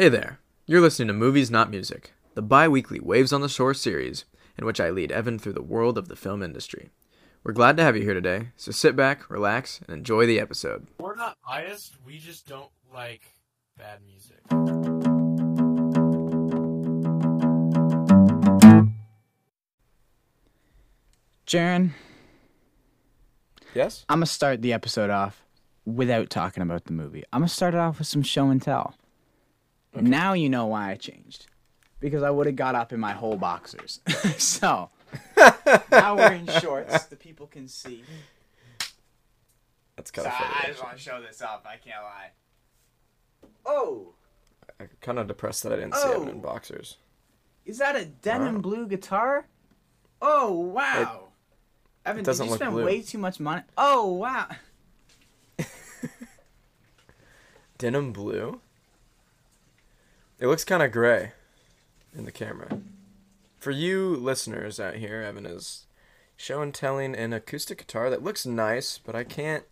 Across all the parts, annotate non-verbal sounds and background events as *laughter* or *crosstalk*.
Hey there. You're listening to Movies Not Music, the bi weekly Waves on the Shore series, in which I lead Evan through the world of the film industry. We're glad to have you here today, so sit back, relax, and enjoy the episode. We're not biased. We just don't like bad music. Jaron, Yes? I'm gonna start the episode off without talking about the movie. I'm gonna start it off with some show and tell. Now you know why I changed. Because I would have got up in my whole boxers. *laughs* so now we're in shorts. *laughs* The people can see. That's So kind of I funny. just want to show this off. I can't lie. Oh, I'm kind of depressed that I didn't see Evan in Oh. boxers. is that a denim Wow. blue guitar? Oh wow. Evan, doesn't did you spend blue. way too much money? Oh wow. *laughs* Denim blue? It looks kind of gray in the camera. For you listeners out here, Evan is show and telling an acoustic guitar that looks nice, but I can't.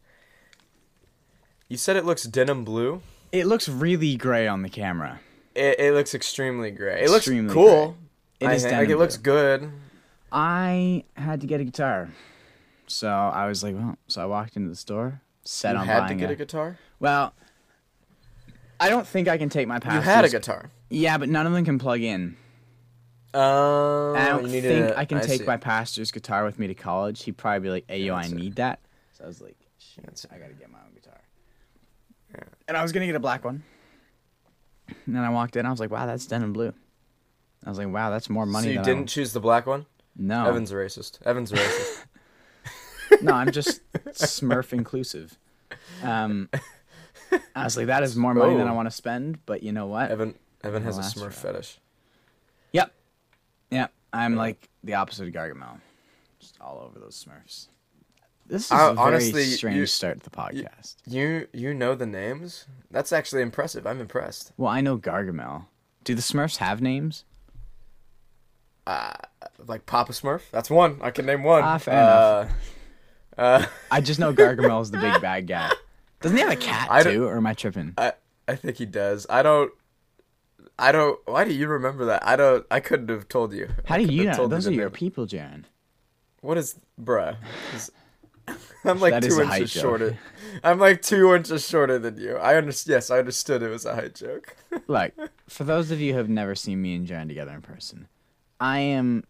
You said it looks denim blue. It looks really gray on the camera. It, it looks extremely gray. It Extremely looks cool. It I is denim like it looks blue. good. I had to get a guitar. So I was like, well, so I walked into the store, set You on had buying to get a, a guitar. Well, I don't think I can take my pastor's. You had a guitar. Yeah, but none of them can plug in. Um, I don't think a- I can take see. my pastor's guitar with me to college. He'd probably be like, hey, yo, I need that. So I was like, shit. I gotta get my own guitar. Yeah. And I was gonna get a black one. And then I walked in, I was like, wow, that's denim blue. I was like, wow, that's more money So you didn't choose the black one. No. Evan's a racist. Evan's a racist. *laughs* No, I'm just *laughs* Smurf inclusive. Um, I like, that is more money than I Oh. want to spend, but you know what? Evan Evan has a Smurf fetish. Yep. Yep. I'm Yeah. like the opposite of Gargamel. Just all over those Smurfs. This is Uh, a very honestly, strange you- start to the podcast. You you know the names? That's actually impressive. I'm impressed. well, I know Gargamel. Do the Smurfs have names? Uh, like Papa Smurf. That's one. I can name one. Ah, fair uh, Uh, I just know *laughs* Gargamel's the big bad guy. Doesn't he have a cat I too, or am I tripping? I I think he does. I don't. I don't. Why do you remember that? I don't. I couldn't have told you. How I do you know? Those are your name. people, Jaron. What is, bruh? Is- *laughs* I'm like That two inches joke. shorter. I'm like two inches shorter than you. I understand. Yes, I understood it was a height joke. *laughs* like, for those of you who have never seen me and Jaron together in person, I am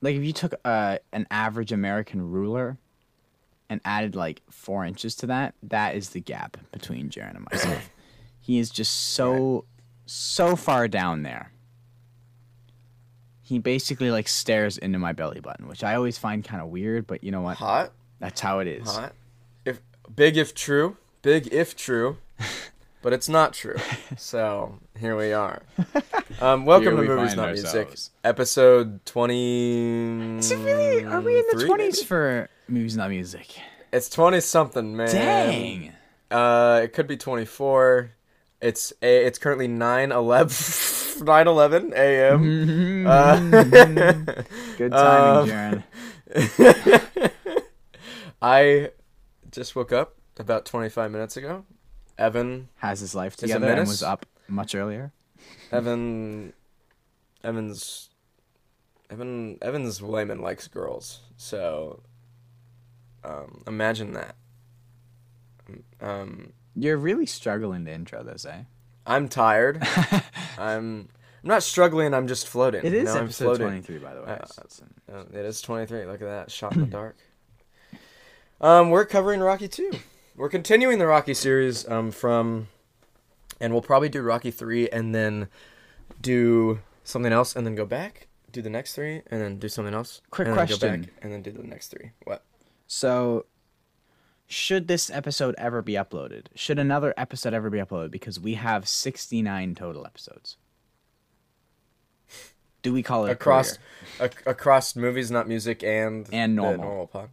like if you took uh, an average American ruler and added like four inches to that, that is the gap between Jaron and myself. *clears throat* he is just so so far down there. He basically like stares into my belly button, which I always find kind of weird, but you know what? Hot, That's how it is. hot. If big, if true, big if true, *laughs* but it's not true. *laughs* So here we are. Um, welcome Here to Movies Not Music, episode twenty. Is it really? Are we in the twenties for movies, not music? It's twenty something, man. Dang. Uh, it could be 24. It's a, it's currently 9 11 *laughs* 9 11 a.m. Uh, *laughs* Good timing, Um, Jaron. I just woke up about 25 minutes ago. Evan, Has his life together and was up much earlier. Evan, Evan's, Evan, Evan's Layman likes girls. So, um, imagine that. Um, You're really struggling to intro this, eh? I'm tired. *laughs* I'm, I'm not struggling. I'm just floating. It is you is know, I'm episode floating. 23, by the way. Uh, Uh, it is 23. Look at that. Shot in the *clears throat* dark. Um, we're covering Rocky 2. We're continuing the Rocky series um, from. And we'll probably do Rocky 3 and then do something else and then go back. Do the next three and then do something else. Quick and then Go question. back and then do the next three. What? So, should this episode ever be uploaded? Should another episode ever be uploaded? Because we have 69 total episodes. Do we call it Across, ac- across movies, not music, and And normal. normal pod.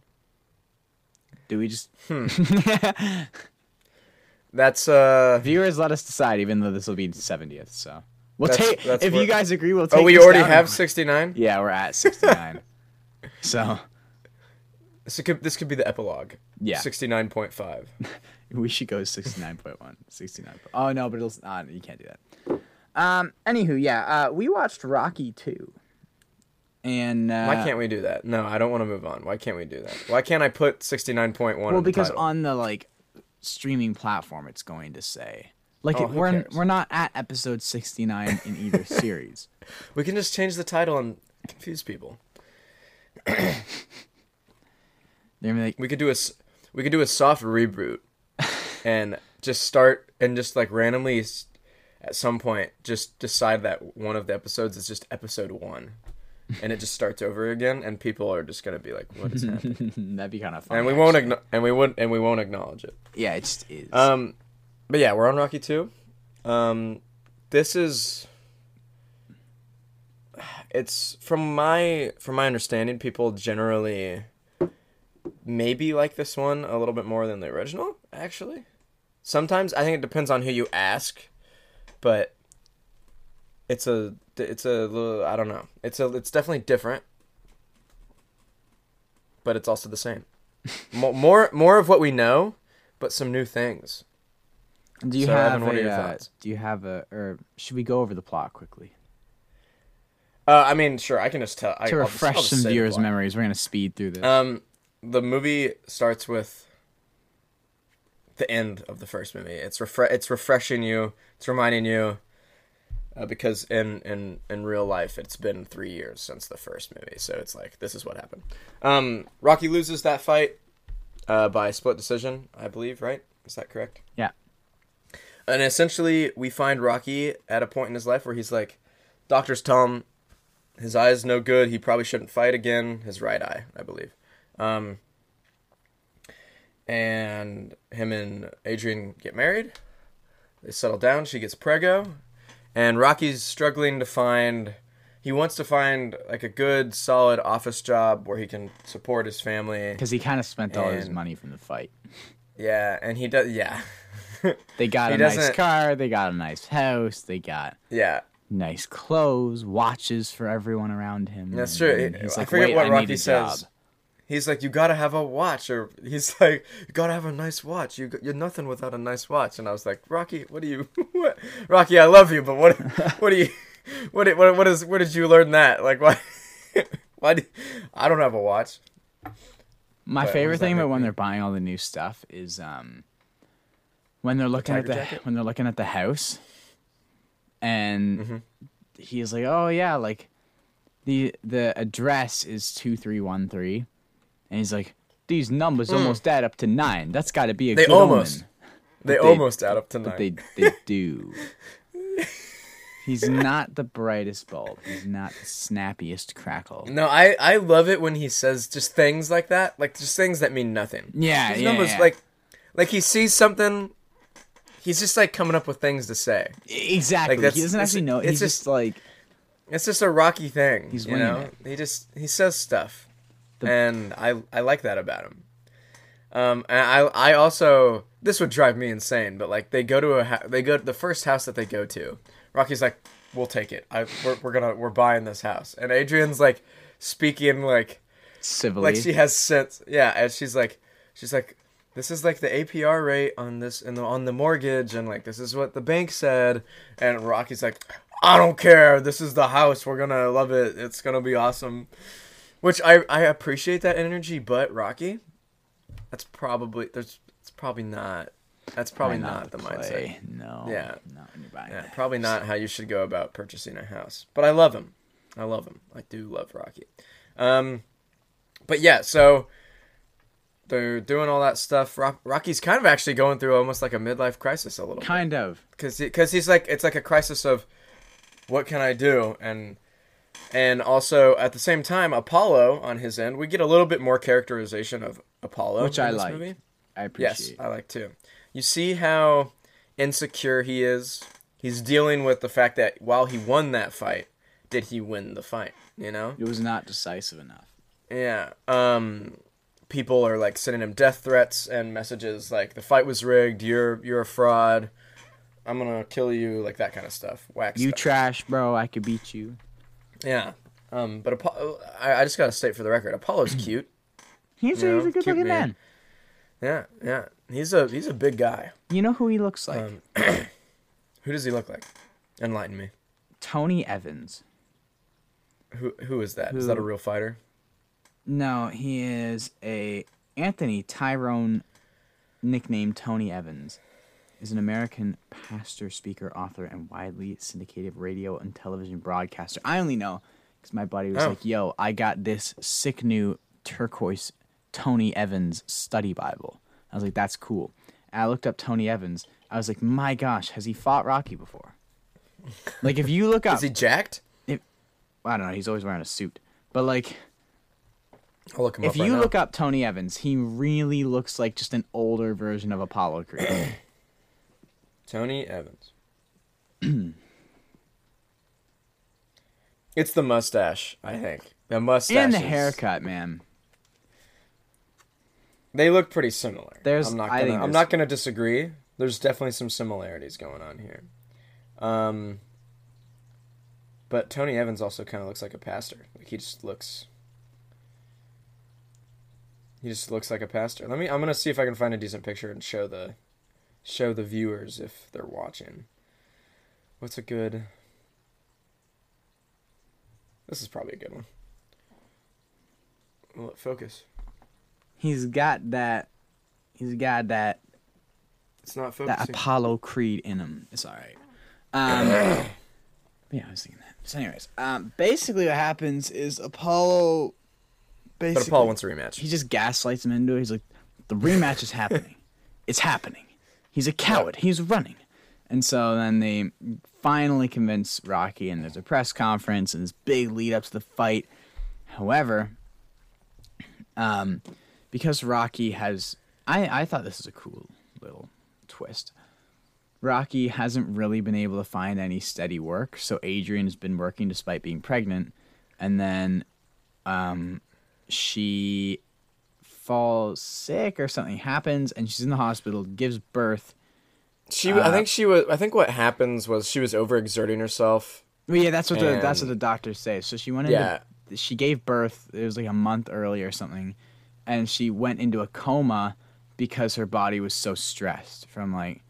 Do we just. Hmm. *laughs* *laughs* That's uh. Viewers, let us decide, even though this will be 70th. So, we'll That's- take. that's If what- you guys agree, we'll take Oh, we this already down have 69. Yeah, we're at 69. *laughs* so, This could this could be the epilogue. yeah. 69.5. We should go 69.1. 69. Oh, no, but it'll. Uh, you can't do that. Um. Anywho, yeah. Uh, we watched Rocky two. And uh, Why can't we do that? No, I don't want to move on. Why can't we do that? Why can't I put 69.1 Well, because the title? on the like streaming platform, it's going to say like Oh, it, we're cares? we're not at episode sixty nine in either *laughs* series. we can just change the title and confuse people. *coughs* They're like, We could do a we could do a soft reboot *laughs* and just start and just like randomly at some point just decide that one of the episodes is just episode 1 and it just starts over again and people are just going to be like what is happening *laughs* that'd be kind of fun. and we won't and we won't and we won't acknowledge it Yeah, it just is. Um, but yeah, we're on Rocky two. Um, this is. It's from my from my understanding, people generally maybe like this one a little bit more than the original. Actually, sometimes I think it depends on who you ask, but it's a it's a little I don't know. It's a it's definitely different, but it's also the same. *laughs* Mo- more more of what we know, but some new things. do you so, have Evan, what are a, your uh, thoughts? Do you have a or should we go over the plot quickly Uh, I mean, sure, I can just tell. I, to I'll just- refresh I'll just some viewers' memories? We're gonna speed through this. Um, the movie starts with the end of the first movie. It's refre- It's refreshing you. It's reminding you, uh, because in in in real life, it's been three years since the first movie. So it's like this is what happened. Um, Rocky loses that fight, uh, by split decision, I believe. Right? Is that correct? yeah. And essentially, we find Rocky at a point in his life where he's like, doctors tell him his eye's no good. He probably shouldn't fight again. His right eye, I believe. Um, and him and Adrian get married. They settle down. She gets prego, and Rocky's struggling to find. He wants to find like a good, solid office job where he can support his family. Because he kind of spent all his money from the fight. Yeah, and he does. Yeah, *laughs* They got He a nice car. They got a nice house. They got yeah. nice clothes, watches for everyone around him. That's and true. He's I like, forget what Rocky says. job. He's like, you gotta have a watch, or he's *laughs* like, you gotta have a nice watch. You you're nothing without a nice watch. And I was like, Rocky, what do you? *laughs* What? Rocky, I love you, but what? *laughs* What do you? What? did- What? What is? Where did you learn that? Like, why? Why? Do, I don't have a watch. My But favorite thing about when they're buying all the new stuff is um when they're looking at the jacket? when they're looking at the house and Mm-hmm. he's like, "Oh yeah, like the the address is 2313." And he's like, "These numbers almost add up to 9. That's got to be a Mm. They good almost. omen." They, they- almost add up to nine. But they they do. *laughs* He's not the brightest bulb. He's not the snappiest crackle. no, I I love it when he says just things like that, like just things that mean nothing. Yeah, These yeah, numbers, yeah. like, like he sees something. He's just like coming up with things to say. exactly. that's- he doesn't actually know. it's He's just, just- like It's just a Rocky thing. He's you know. it. He just he says stuff, The- and I I like that about him. Um, and I I also this would drive me insane, but like they go to a ha- they go to the first house that they go to. Rocky's like, we'll take it. I we're, we're gonna we're buying this house, and Adrian's like speaking like civilly. like she has sense. Yeah, and she's like she's like. This is like the APR rate on this and the, on the mortgage, and like this is what the bank said. And Rocky's like, I don't care. This is the house. We're gonna love it. It's gonna be awesome. Which I I appreciate that energy, but Rocky, that's probably there's it's probably not that's probably Might not, the mindset. play. No. Yeah. Not when you're buying Yeah, probably not how you should go about purchasing a house. But I love him. I love him. I do love Rocky. Um, but yeah, so they're doing all that stuff. Rocky's kind of actually going through almost like a midlife crisis a little bit Kind of. because because he's like it's like a crisis of what can I do and and also at the same time Apollo on his end we get a little bit more characterization of Apollo Which in I this like. movie. I Yes, appreciate. I like too. You see how insecure he is. He's dealing with the fact that while he won that fight, did he win the fight? You know? It was not decisive enough. Yeah. Um people are like sending him death threats and messages like the fight was rigged, you're you're a fraud. I'm going to kill you, like that kind of stuff. Wax You stuff. trash, bro. I could beat you. Yeah. Um but Apollo I, I just got to state for the record, Apollo's *clears throat* cute. He's, You a, he's a good looking man. man. Yeah, yeah. He's a he's a big guy. You know who he looks like? Um, *clears throat* Who does he look like? Enlighten me. Tony Evans. Who who is that? Is that a real fighter? No, he is a Anthony Tyrone, nicknamed Tony Evans, is an American pastor, speaker, author, and widely syndicated radio and television broadcaster. I only know because my buddy was Oh. like, "Yo, I got this sick new turquoise Tony Evans study Bible." I was like, "That's cool." And I looked up Tony Evans. I was like, "My gosh, has he fought Rocky before?" Like, if you look *laughs* up, Is he jacked? I don't know, he's always wearing a suit, but like I'll look him if up right you now. look up Tony Evans, he really looks like just an older version of Apollo Creed. *clears throat* Tony Evans. *clears throat* it's the mustache, I think. The mustache and the haircut, man. They look pretty similar. There's- I'm not gonna. I'm not gonna disagree. There's definitely some similarities going on here. Um, but Tony Evans also kind of looks like a pastor. Like he just looks. He just looks like a pastor. Let me. I'm gonna see if I can find a decent picture and show the, show the viewers if they're watching. What's a good? This is probably a good one. Will it focus? He's got that. He's got that It's not that focusing. Apollo Creed in him. It's all right. Um, *coughs* yeah, I was thinking that. So, anyways, um, basically what happens is Apollo. But Basically, Apollo wants a rematch. he just gaslights him into it. He's like, the rematch is happening. It's happening. He's a coward. He's running. And so then they finally convince Rocky, and there's a press conference and this big lead up to the fight. However, um, because Rocky has, I, I thought this was a cool little twist. Rocky hasn't really been able to find any steady work, so Adrian has been working despite being pregnant, and then um, she falls sick or something happens, and she's in the hospital, gives birth. She, Uh, I think she was. I think what happens was she was overexerting herself. Well, yeah, that's what the that's what the doctors say. So she went into Yeah. she gave birth. It was like a month early or something, and she went into a coma because her body was so stressed from like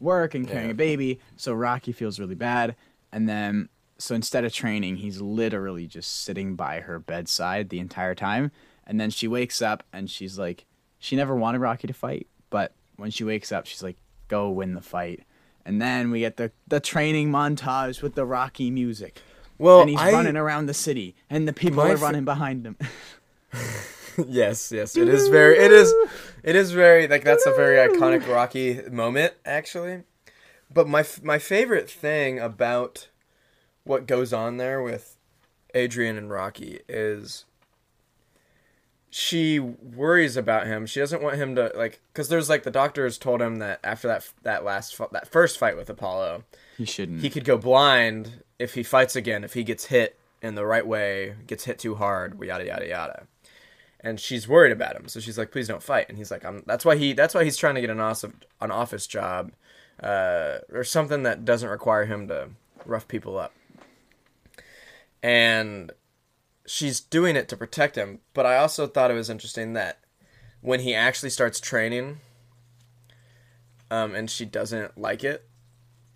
work and carrying Yeah. a baby. So Rocky feels really bad, and then so instead of training, he's literally just sitting by her bedside the entire time. And then she wakes up and she's like, she never wanted Rocky to fight, but when she wakes up, she's like, go win the fight. And then we get the, the training montage with the Rocky music. Well, and he's I, running around the city, and the people are running behind him. *laughs* yes, yes, it is very. It is. It is very like that's a very iconic Rocky moment, actually. But my my favorite thing about what goes on there with Adrian and Rocky is she worries about him. She doesn't want him to like because there's like the doctors told him that after that that last that first fight with Apollo, he shouldn't. he could go blind if he fights again if he gets hit in the right way gets hit too hard yada yada yada and she's worried about him so she's like please don't fight and he's like I'm, that's why he that's why he's trying to get an office an office job uh, or something that doesn't require him to rough people up and she's doing it to protect him but i also thought it was interesting that when he actually starts training um, and she doesn't like it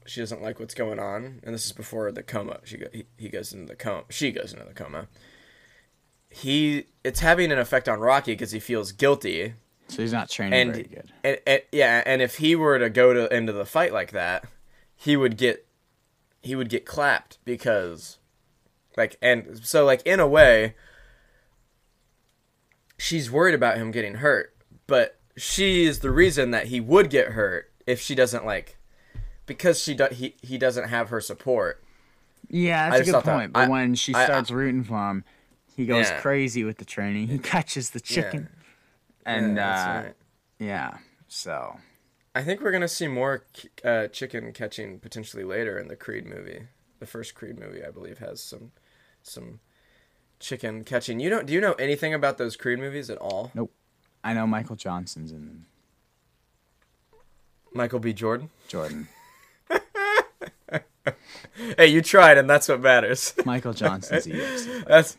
she doesn't like what's going on, and this is before the coma. She go, he, he goes into the coma. She goes into the coma. He it's having an effect on Rocky because he feels guilty, so he's not training and, very good. and and yeah, and if he were to go to into the fight like that, he would get he would get clapped because like and so like in a way she's worried about him getting hurt, but she is the reason that he would get hurt if she doesn't like because she do, he he doesn't have her support. Yeah, that's a good thought that- point. But I- when she I- I- starts rooting for him, he goes Yeah. crazy with the training. He *laughs* catches the chicken, and Yeah, uh, right. yeah. So I think we're gonna see more uh, chicken catching potentially later in the Creed movie. The first Creed movie, I believe, has some some chicken catching. You don't? Do you know anything about those Creed movies at all? Nope. I know Michael Johnson's in them. Michael B. Jordan. Jordan. *laughs* Hey, you tried, and that's what matters. *laughs* Michael Johnson's a UFC. that's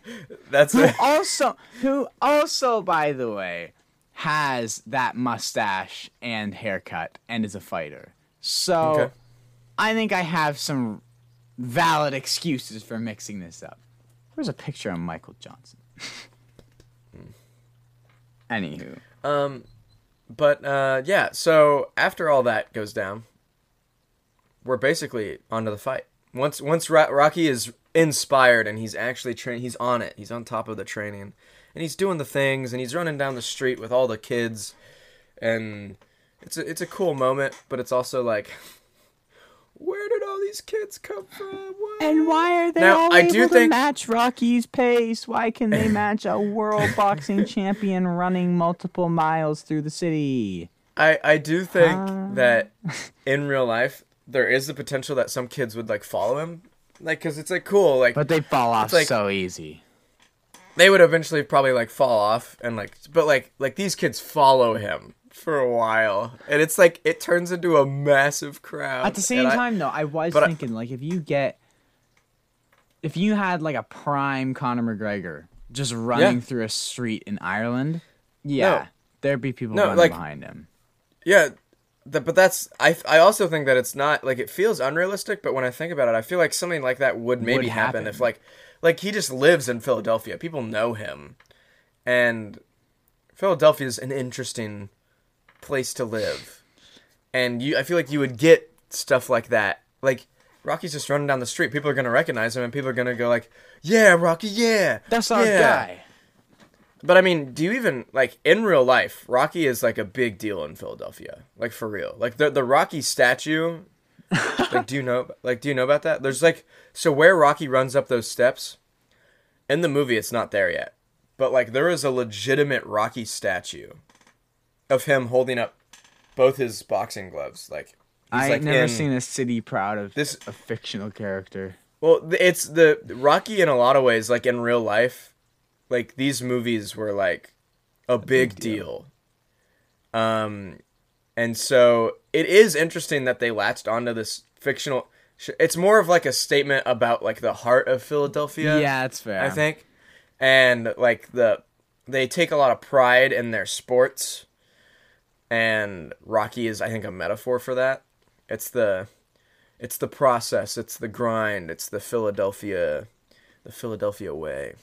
that's who *laughs* also who also by the way has that mustache and haircut and is a fighter. So Okay. I think I have some valid excuses for mixing this up. Where's a picture of Michael Johnson? *laughs* Anywho, Um, but uh, yeah. So after all that goes down, we're basically onto the fight. Once once Ro- Rocky is inspired and he's actually trained, he's on it. He's on top of the training, and he's doing the things, and he's running down the street with all the kids, and it's a it's a cool moment. But it's also like, *laughs* where did all these kids come from? What? and why are they Now, all I able do to think- match Rocky's pace? Why can they *laughs* match a world boxing champion running multiple miles through the city? I I do think Uh. that *laughs* in real life there is the potential that some kids would like follow him, like because it's like cool, like But they fall off like- so easy. they would eventually probably like fall off and like, but like like these kids follow him for a while, and it's like it turns into a massive crowd. At the same and I- time, though, I was but I- thinking like if you get, if you had like a prime Conor McGregor just running Yeah. through a street in Ireland, yeah, there'd be people No, running like- behind him. yeah. th- but that's I. I also think that it's not like it feels unrealistic. But when I think about it, I feel like something like that would maybe Would happen. happen. if like like he just lives in Philadelphia. People know him, and Philadelphia is an interesting place to live. And you, I feel like you would get stuff like that. Like Rocky's just running down the street. People are gonna recognize him, and people are gonna go like, "Yeah, Rocky, yeah, That's our yeah." guy. But I mean, do you even like in real life? Rocky is like a big deal in Philadelphia, like for real. Like the the Rocky statue. *laughs* like, do you know? Like, do you know about that? There's like, so where Rocky runs up those steps, in the movie, it's not there yet, but like there is a legitimate Rocky statue, of him holding up both his boxing gloves. Like, he's I like never in- seen a city proud of This- a fictional character. Well, it's the Rocky in a lot of ways, like in real life, like these movies were like a, big, big deal. deal. Um, and so it is interesting that they latched onto this fictional. Sh- it's more of like a statement about like the heart of Philadelphia. Yeah, that's fair. I think, and like the they take a lot of pride in their sports, and Rocky is I think a metaphor for that. It's the it's the process, it's the grind, it's the Philadelphia the Philadelphia way.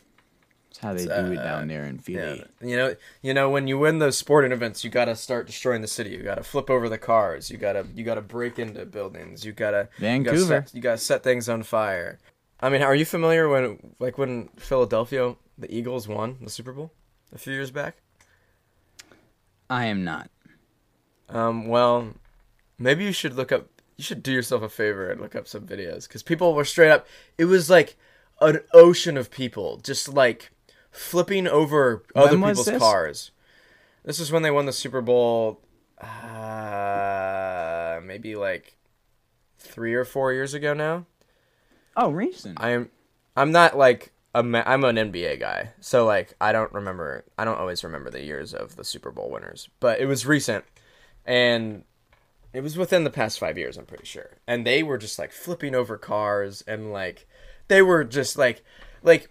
That's how they It's, do it uh, down there in Philly. Yeah. You know, you know when you win those sporting events, you got to start destroying the city. You got to flip over the cars. You got to you got to break into buildings. You got to Vancouver. You got to set things on fire. I mean, are you familiar when like when Philadelphia the Eagles won the Super Bowl a few years back? I am not. Um, well, maybe you should look up. You should do yourself a favor and look up some videos because people were straight up. It was like an ocean of people just like flipping over other When people's this? cars. This is when they won the Super Bowl. Uh, maybe like three or four years ago now. Oh, recent. I am. I'm not like a ma- I'm an NBA guy, so like I don't remember. I don't always remember the years of the Super Bowl winners, but it was recent, and it was within the past five years. I'm pretty sure, and they were just like flipping over cars and like they were just like like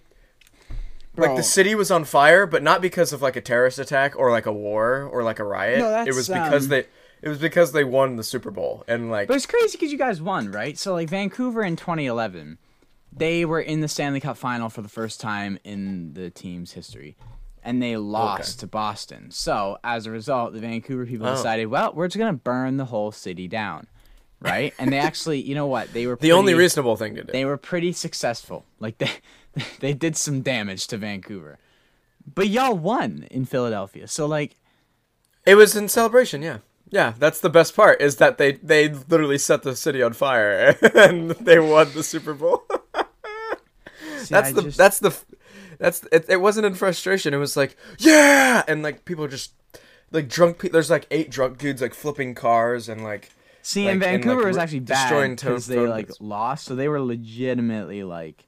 like the city was on fire, but not because of like a terrorist attack or like a war or like a riot. No, that's, it was because um, they. It was because they won the Super Bowl and like But it's crazy because you guys won, right? So like Vancouver in 2011, they were in the Stanley Cup final for the first time in the team's history, and they lost to Boston. So as a result, the Vancouver people Oh. decided, well, we're just gonna burn the whole city down, right? and they actually, you know what? They were *laughs* the only reasonable thing to do. they were pretty successful. Like they *laughs* they did some damage to Vancouver, but y'all won in Philadelphia. So like It was in celebration, yeah. Yeah, that's the best part is that they they literally set the city on fire *laughs* and they won the Super Bowl. see, that's I the just- that's the that's it, it wasn't in frustration. It was like, "Yeah!" and like people just like drunk pe- there's like eight drunk dudes like flipping cars and like See, like, in and, like, Vancouver was actually bad because they like lost, so they were legitimately like,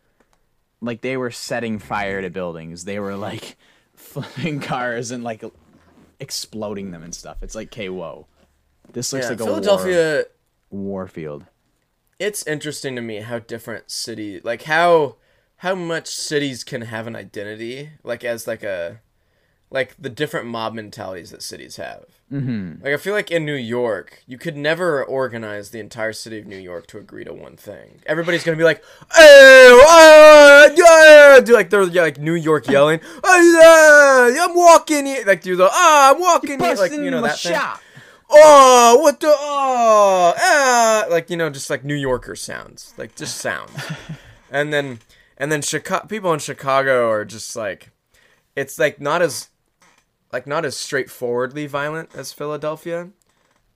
like they were setting fire to buildings. They were like *laughs* flipping cars and like exploding them and stuff. It's like, okay, whoa, this looks yeah, like a Philadelphia war, war field. it's interesting to me how different city like how how much cities can have an identity like as like a like the different mob mentalities that cities have. Mm-hmm. Like I feel like in New York, you could never organize the entire city of New York to agree to one thing. Everybody's gonna be like, "Hey, uh, yeah," do like they're yeah, like New York *laughs* yelling, "Oh yeah, I'm walking here," like do the ah, I'm walking here, like you know that thing. Oh, what the oh, ah, like you know, just like New Yorker sounds, like just sounds, *laughs* and then and then Chicago people in Chicago are just like, it's like not as like not as straightforwardly violent as Philadelphia,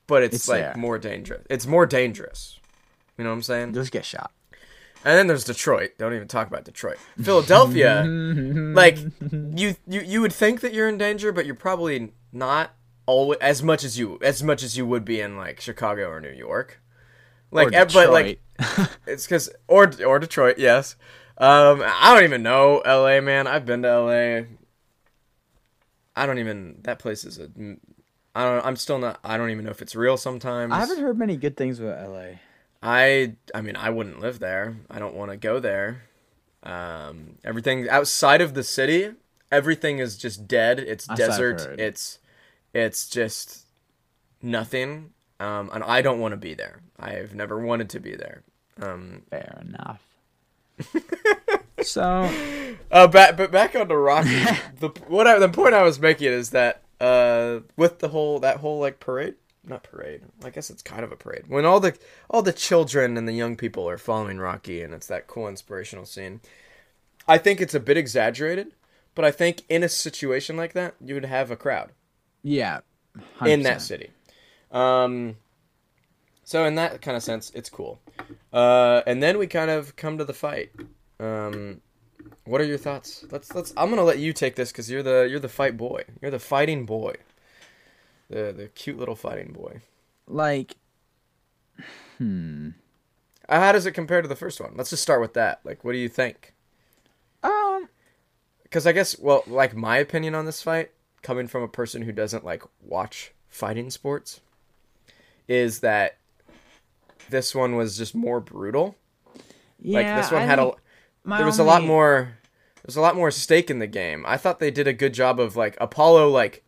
but it's, It's like there. more dangerous. It's more dangerous. You know what I'm saying? Just get shot. And then there's Detroit. Don't even talk about Detroit. Philadelphia, *laughs* like you, you you would think that you're in danger, but you're probably not always as much as you as much as you would be in like Chicago or New York. Like, Or but like *laughs* it's because or or Detroit, yes. Um, I don't even know L.A. Man. I've been to L.A. I don't even. That place is a. I don't. I'm still not. I don't even know if it's real. Sometimes I haven't heard many good things about LA. I I mean I wouldn't live there. I don't want to go there. Um, everything outside of the city, everything is just dead. It's desert. It's it's just nothing. Um, and I don't want to be there. I've never wanted to be there. Um, Fair enough. *laughs* so uh, back but back on to Rocky. *laughs* the what I, the point I was making is that uh, with the whole that whole like parade, not parade. I guess it's kind of a parade. When all the all the children and the young people are following Rocky, and it's that cool inspirational scene. I think it's a bit exaggerated, but I think in a situation like that, you would have a crowd yeah, in that city. Um, so in that kind of sense, it's cool. Uh, and then we kind of come to the fight. Um, what are your thoughts? Let's let's. I'm gonna let you take this because you're the you're the fight boy. You're the fighting boy. The the cute little fighting boy. like, hmm. Uh, how does it compare to the first one? Let's just start with that. Like, what do you think? Um, Because I guess, well, like my opinion on this fight, coming from a person who doesn't like watch fighting sports, is that this one was just more brutal. yeah, like this one I had a there was a lot only- more there's a lot more stake in the game. I thought they did a good job of like Apollo like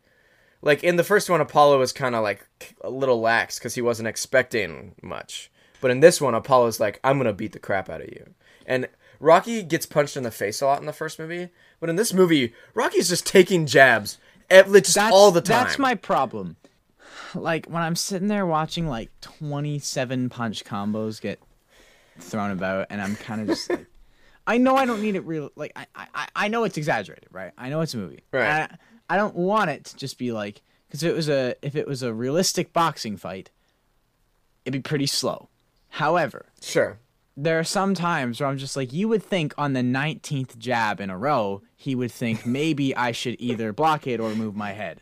like in the first one Apollo was kind of like a little lax cuz he wasn't expecting much. But in this one Apollo's like I'm going to beat the crap out of you. And Rocky gets punched in the face a lot in the first movie, but in this movie Rocky's just taking jabs ev- just That's, all the time. That's my problem. Like when I'm sitting there watching like 27 punch combos get thrown about, and I'm kind of just like, *laughs* I know I don't need it real. Like I, I, I know it's exaggerated, right? I know it's a movie. Right. I, I don't want it to just be like because if it was a if it was a realistic boxing fight, it'd be pretty slow. However, Sure. there are some times where I'm just like, you would think on the 19th jab in a row, he would think maybe I should either block it or move my head.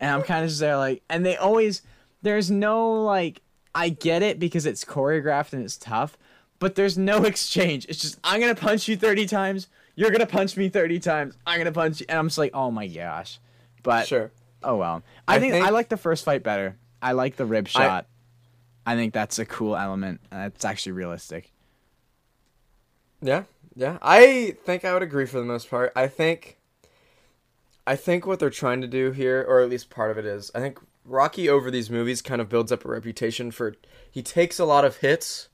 And I'm kind of just there like, and they always, there's no like, I get it because it's choreographed and it's tough, but there's no *laughs* exchange. It's just, I'm going to punch you 30 times. You're going to punch me 30 times. I'm going to punch you. And I'm just like, oh my gosh. But, Sure. oh well. I, I think, think- I like the first fight better. I like the rib shot. I think that's a cool element. It's actually realistic. Yeah, yeah. I think I would agree for the most part. I think I think what they're trying to do here, or at least part of it is, I think Rocky over these movies kind of builds up a reputation for he takes a lot of hits.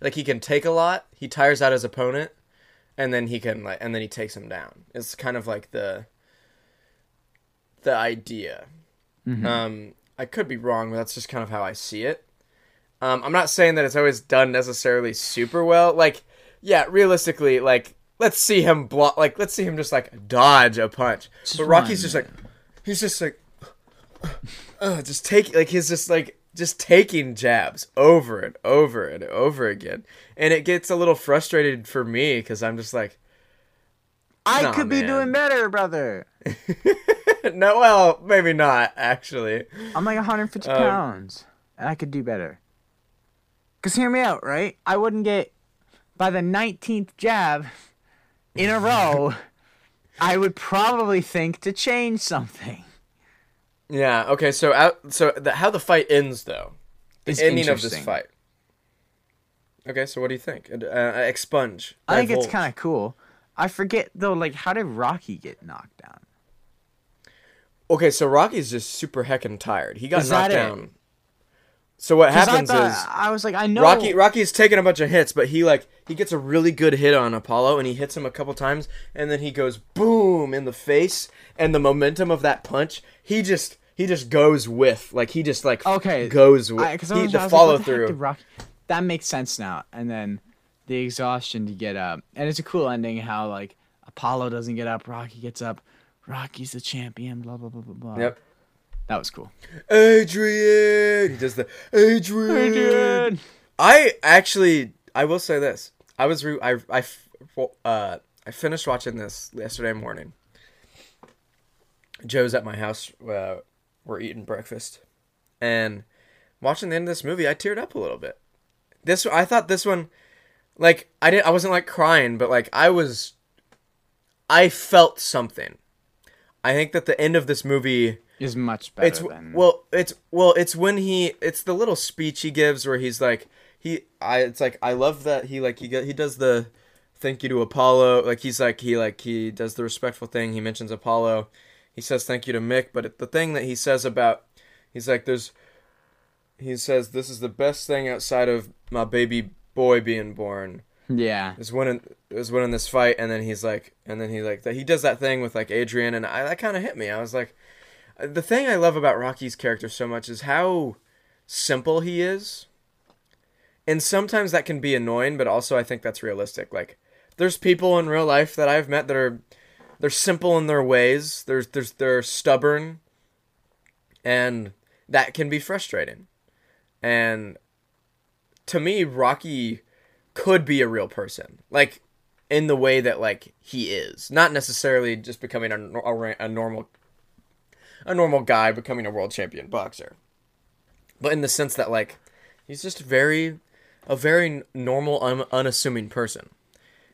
Like he can take a lot, he tires out his opponent, and then he can like and then he takes him down. It's kind of like the the idea. Um I could be wrong, but that's just kind of how I see it. Um, I'm not saying that it's always done necessarily super well. Like, yeah, realistically, like let's see him block, like let's see him just like dodge a punch. Just but Rocky's just like, he's just like, uh, just take like he's just like just taking jabs over and over and over again, and it gets a little frustrated for me because I'm just like, I Nah, could be man. doing better, brother. *laughs* no, well, maybe not actually. I'm like 150 Um, pounds, and I could do better. Cause hear me out, right? I wouldn't get by the 19th jab in a row. I would probably think to change something. Yeah. Okay. So out. So the, how the fight ends though. The Is ending of this fight. Okay. So what do you think? Uh, uh, expunge. I think it's kind of cool. I forget though, like how did Rocky get knocked down? okay, so Rocky's just super heckin' tired. He got knocked down. So what happens I thought- is I was like, I know Rocky Rocky's taking a bunch of hits, but he like he gets a really good hit on Apollo and he hits him a couple times and then he goes boom in the face and the momentum of that punch, he just he just goes with like he just like Okay, goes with because he, the follow like, what the heck through. Rocky? That makes sense now. And then the exhaustion to get up, and it's a cool ending. How like Apollo doesn't get up, Rocky gets up. Rocky's the champion. Blah blah blah blah blah. Yep. That was cool. Adrian, he does the Adrian. I actually, I will say this. I was re- I I f- uh I finished watching this yesterday morning. Joe's at my house. Uh, we're eating breakfast, and watching the end of this movie, I teared up a little bit. This I thought this one, like I didn't, I wasn't like crying, but like I was, I felt something. I think that the end of this movie Is much better it's than well it's well it's when he it's the little speech he gives where he's like he i it's like i love that he like he he does the thank you to apollo like he's like he like he does the respectful thing he mentions apollo he says thank you to mick but it, the thing that he says about he's like there's he says this is the best thing outside of my baby boy being born yeah. is winning is winning this fight and then he's like and then he like that he does that thing with like Adrian and I that kind of hit me. I was like the thing I love about Rocky's character so much is how simple he is. And sometimes that can be annoying, but also I think that's realistic. Like there's people in real life that I've met that are they're simple in their ways. There's there's they're stubborn and that can be frustrating. And to me Rocky could be a real person like in the way that like he is not necessarily just becoming a, a, a normal a normal guy becoming a world champion boxer but in the sense that like he's just very a very normal un, unassuming person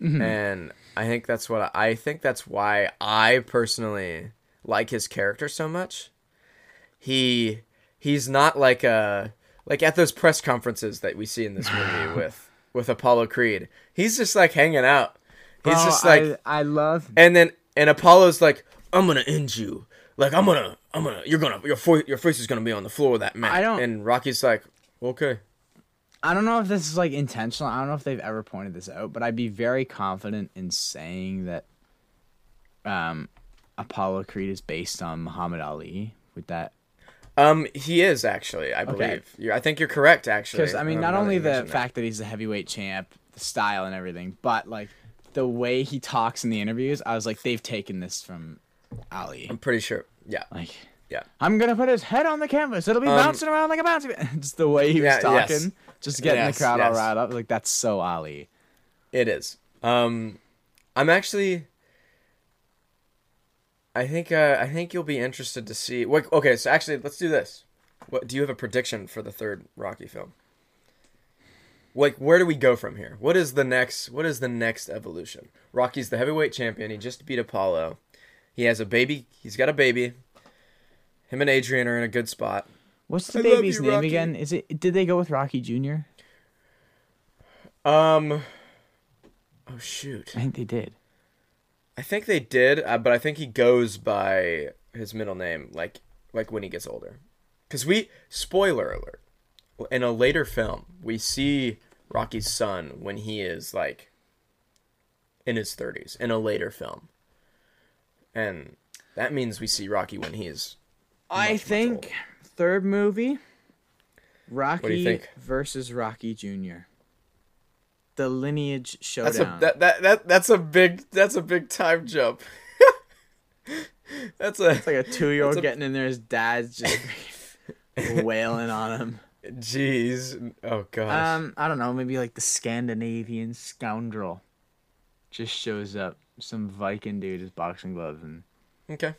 mm-hmm. and i think that's what I, I think that's why i personally like his character so much he he's not like a like at those press conferences that we see in this movie *sighs* with with Apollo Creed. He's just like hanging out. He's Bro, just like I, I love and then and Apollo's like I'm going to end you. Like I'm to I'm to you're to your fo- your face is to be on the floor of that mat. I don't- and Rocky's like, "Okay." I don't know if this is like intentional. I don't know if they've ever pointed this out, but I'd be very confident in saying that um, Apollo Creed is based on Muhammad Ali. With that, Um he is actually, I believe. you I think you're correct actually. because I mean, not only the that. fact that he's a heavyweight champ, the style and everything, but like the way he talks in the interviews, I was like, they've taken this from Ali. I'm pretty sure. Yeah. Like, Yeah. I'm gonna put his head on the canvas. It'll be Um, bouncing around like a bouncy. *laughs* Just the way he was Yeah, yes. talking, just getting Yes, the crowd all riled up. Like that's so Ali. It is. Um, I'm actually. I think. Uh, I think you'll be interested to see. What? Okay, so actually, let's do this. What do you have a prediction for the third Rocky film? Like, where do we go from here? What is the next? What is the next evolution? Rocky's the heavyweight champion. He just beat Apollo. He has a baby. He's got a baby. Him and Adrian are in a good spot. What's the I baby's you, name Rocky. again? Is it? Did they go with Rocky Jr.? Um. Oh shoot. I think they did. I think they did, uh, but I think he goes by his middle name, like like when he gets older. Because we spoiler alert, in a later film we see Rocky's son when he is like in his thirties in a later film, and that means we see Rocky when he is. I much think older. third movie. Rocky versus Rocky Jr. The lineage That's showdown. a that, that that that's a big that's a big time jump. *laughs* that's a it's like a two-year-old getting in there. His dad's just *laughs* wailing on him. jeez. Oh gosh. Um, I don't know. Maybe like the Scandinavian scoundrel just shows up. Some Viking dude with boxing gloves and okay.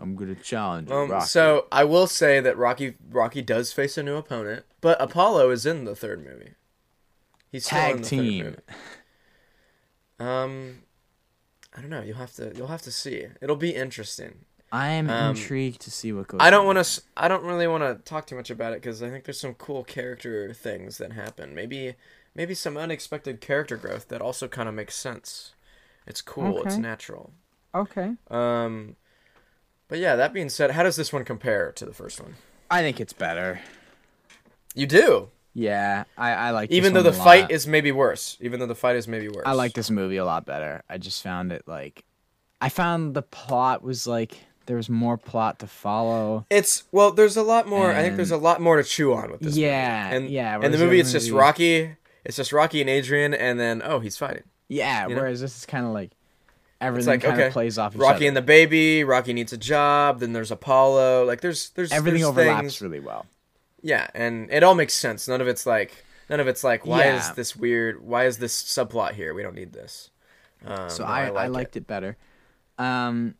I'm gonna challenge Um, Rocky. so I will say that Rocky Rocky does face a new opponent, but Apollo is in the third movie. He's Tag team. Um, I don't know. You'll have to you'll have to see. It'll be interesting. I am um, intrigued to see what goes. I don't want to. I don't really want to talk too much about it because I think there's some cool character things that happen. Maybe maybe some unexpected character growth that also kind of makes sense. It's cool. It's natural. Okay. Um, But yeah, that being said, how does this one compare to the first one? I think it's better. You do, Yeah, I, I like. this even though the fight lot. is maybe worse. Even though the fight is maybe worse. I like this movie a lot better. I just found it like, I found the plot was like there was more plot to follow. It's well, there's a lot more. I think there's a lot more to chew on with this. Yeah, movie. and yeah. and the movie, it's just Rocky. It's just Rocky and Adrian, and then oh, he's fighting. Yeah, you know? whereas this is kind of like everything like, kind okay, of plays off each Rocky other. and the baby. Rocky needs a job. Then there's Apollo. Like there's there's everything there's overlaps things- really well. Yeah, and it all makes sense. None of it's like none of it's like why is this weird? Why is this subplot here? We don't need this. Um, so I, I, like liked it. better. Um,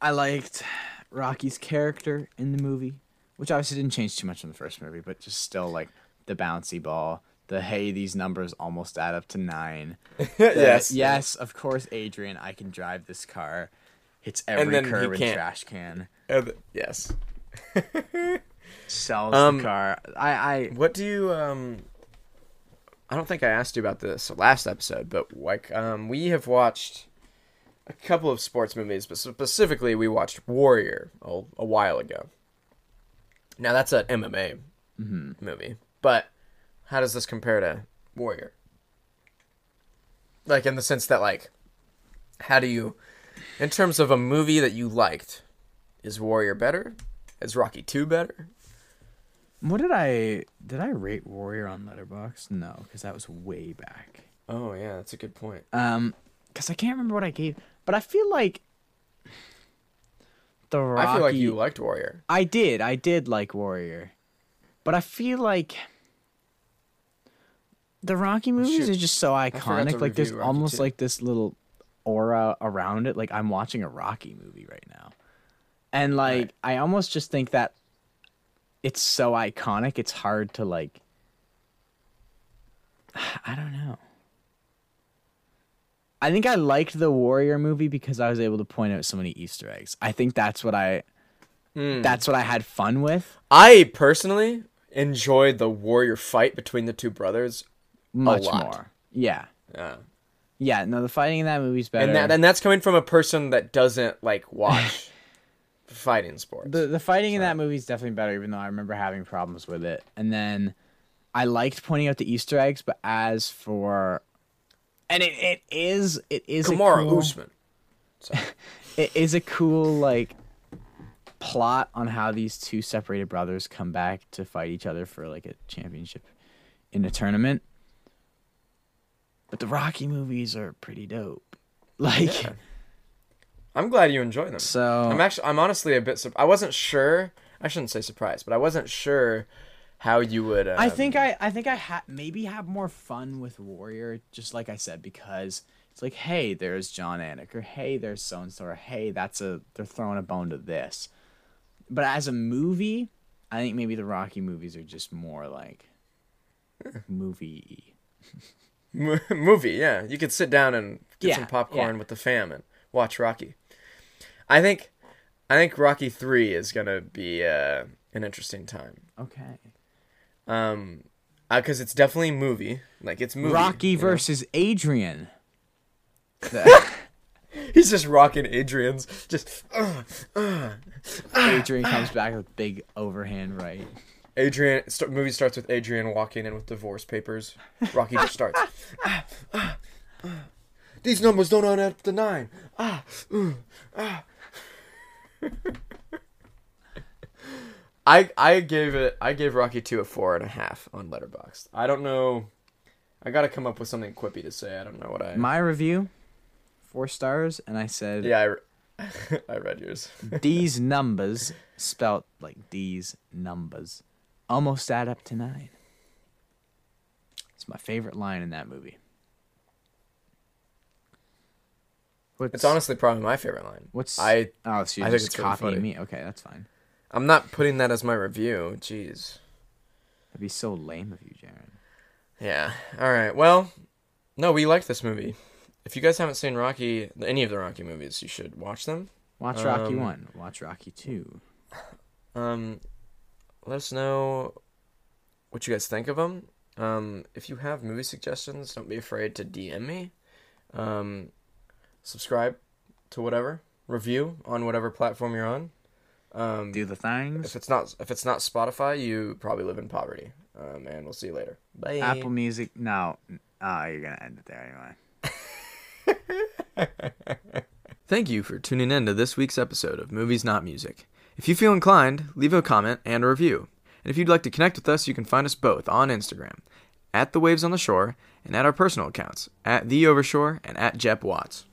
I liked Rocky's character in the movie, which obviously didn't change too much in the first movie, but just still like the bouncy ball, the hey, these numbers almost add up to nine. *laughs* the, yes, yes, of course, Adrian, I can drive this car. Hits And every he curb and trash can. Uh, yes. *laughs* Sells Um, the car. I, I What do you um? I don't think I asked you about this last episode, but like um, we have watched a couple of sports movies, but specifically we watched Warrior a, a while ago. Now that's an MMA movie, but how does this compare to Warrior? Like in the sense that like, how do you, in terms of a movie that you liked, is Warrior better? Is Rocky Two better? what did I did I rate Warrior on Letterboxd? No, because that was way back. Oh yeah, that's a good point. Um, because I can't remember what I gave, but I feel like the Rocky. I feel like you liked Warrior. I did. I did like Warrior, but I feel like the Rocky movies Shoot. are just so iconic. Like there's Rocky almost too. like this little aura around it. Like I'm watching a Rocky movie right now, and like Right. I almost just think that it's so iconic. It's hard to like. *sighs* I don't know. I think I liked the Warrior movie because I was able to point out so many Easter eggs. I think that's what I Hmm. that's what I had fun with. I personally enjoyed the Warrior fight between the two brothers. Much more. Yeah. Yeah. Yeah, no, the fighting in that movie's better. And that and that's coming from a person that doesn't like watch *laughs* fighting sports. the the fighting in that movie is definitely better, even though I remember having problems with it. And then I liked pointing out the Easter eggs, but as for and it, it is it is a Kamara cool, Usman. *laughs* it is a cool like plot on how these two separated brothers come back to fight each other for like a championship in a tournament. But the Rocky movies are pretty dope. *laughs* Like Yeah. I'm glad you enjoy them. so I'm actually I'm honestly a bit sur- I wasn't sure. I shouldn't say surprised, but I wasn't sure how you would um, I think I I think I ha- maybe have more fun with Warrior, just like I said, because it's like, hey, there's Jon Anik, or hey, there's so and so, or hey, that's a they're throwing a bone to this. But as a movie, I think maybe the Rocky movies are just more like movie. *laughs* M- movie, yeah. You could sit down and get Yeah, some popcorn yeah. with the fam and watch Rocky. I think I think Rocky 3 is going to be uh, an interesting time. Okay. Um uh, cuz it's definitely a movie. Like it's movie. Rocky you know? versus Adrian. *laughs* He's just rocking Adrian's just uh, uh. Adrian comes back with big overhand right. Adrian st- movie starts with Adrian walking in with divorce papers. Rocky just starts. "Ah, ah, ah. These numbers don't add up to nine. Ah, mm, ah. I I gave it I gave Rocky two a four and a half on Letterboxd. I don't know. I gotta come up with something quippy to say. I don't know what I. My review, four stars, and I said yeah, I, re- *laughs* I read yours. these *laughs* numbers, spelt like these numbers, almost add up to nine. It's my favorite line in that movie. What's, It's honestly probably my favorite line. What's I oh, so you're I think just it's really copying funny. me? Okay, that's fine. I'm not putting that as my review. Jeez. That'd be so lame of you, Jaron. Yeah. All right. Well, no, we like this movie. If you guys haven't seen Rocky, any of the Rocky movies, you should watch them. Watch Rocky Um, one. Watch Rocky two. Um, let us know what you guys think of them. Um, if you have movie suggestions, don't be afraid to DM me. Um, subscribe to whatever. review on whatever platform you're on. Um, Do the things. if it's not if it's not Spotify, you probably live in poverty. Um, and we'll see you later. Bye. Apple Music. No. Oh, you're gonna end it there anyway. *laughs* Thank you for tuning in to this week's episode of Movies Not Music. If you feel inclined, leave a comment and a review. And if you'd like to connect with us, you can find us both on Instagram, at The Waves on the Shore, and at our personal accounts, at The Overshore and at Jep Watts.